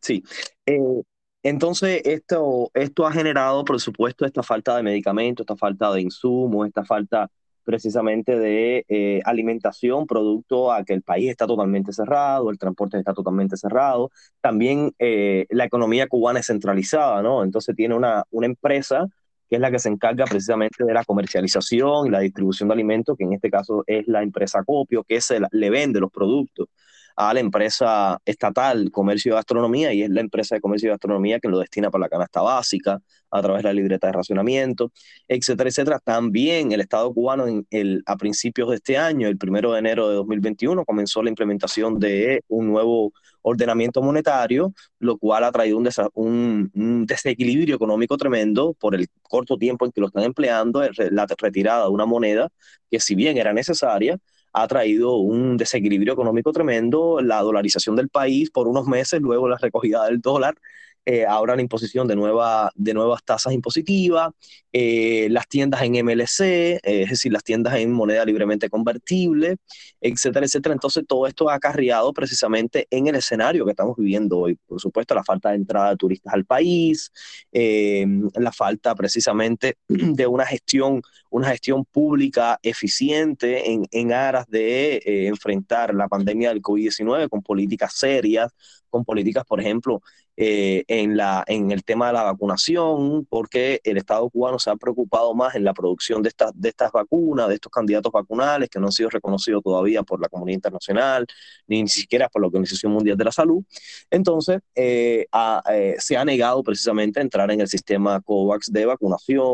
Sí. Eh, entonces, esto, esto ha generado, por supuesto, esta falta de medicamentos, esta falta de insumos, esta falta precisamente de eh, alimentación, producto a que el país está totalmente cerrado, el transporte está totalmente cerrado. También eh, la economía cubana es centralizada, ¿no? Entonces tiene una, una empresa que es la que se encarga precisamente de la comercialización y la distribución de alimentos, que en este caso es la empresa Copio, que se le vende los productos a la empresa estatal Comercio y Gastronomía y es la empresa de Comercio y Gastronomía que lo destina para la canasta básica a través de la libreta de racionamiento, etcétera, etcétera. También el Estado cubano a principios de este año, el primero de enero de 2021, comenzó la implementación de un nuevo ordenamiento monetario, lo cual ha traído un, un, desequilibrio económico tremendo por el corto tiempo en que lo están empleando, la retirada de una moneda que si bien era necesaria, ha traído un desequilibrio económico tremendo, la dolarización del país por unos meses, luego la recogida del dólar, eh, ahora la imposición de, nueva, de nuevas tasas impositivas, eh, las tiendas en MLC, eh, es decir, las tiendas en moneda libremente convertible, etcétera, etcétera. Entonces, todo esto ha acarreado precisamente en el escenario que estamos viviendo hoy. Por supuesto, la falta de entrada de turistas al país, la falta precisamente de una gestión, una gestión pública eficiente en, en aras de enfrentar la pandemia del COVID-19 con políticas serias, con políticas, por ejemplo, eh, en, la, en el tema de la vacunación, porque el Estado cubano se ha preocupado más en la producción de estas, de estas vacunas, de estos candidatos vacunales que no han sido reconocidos todavía por la comunidad internacional, ni, ni siquiera por la Organización Mundial de la Salud. Entonces, eh, eh, se ha negado precisamente a entrar en el sistema COVAX de vacunación.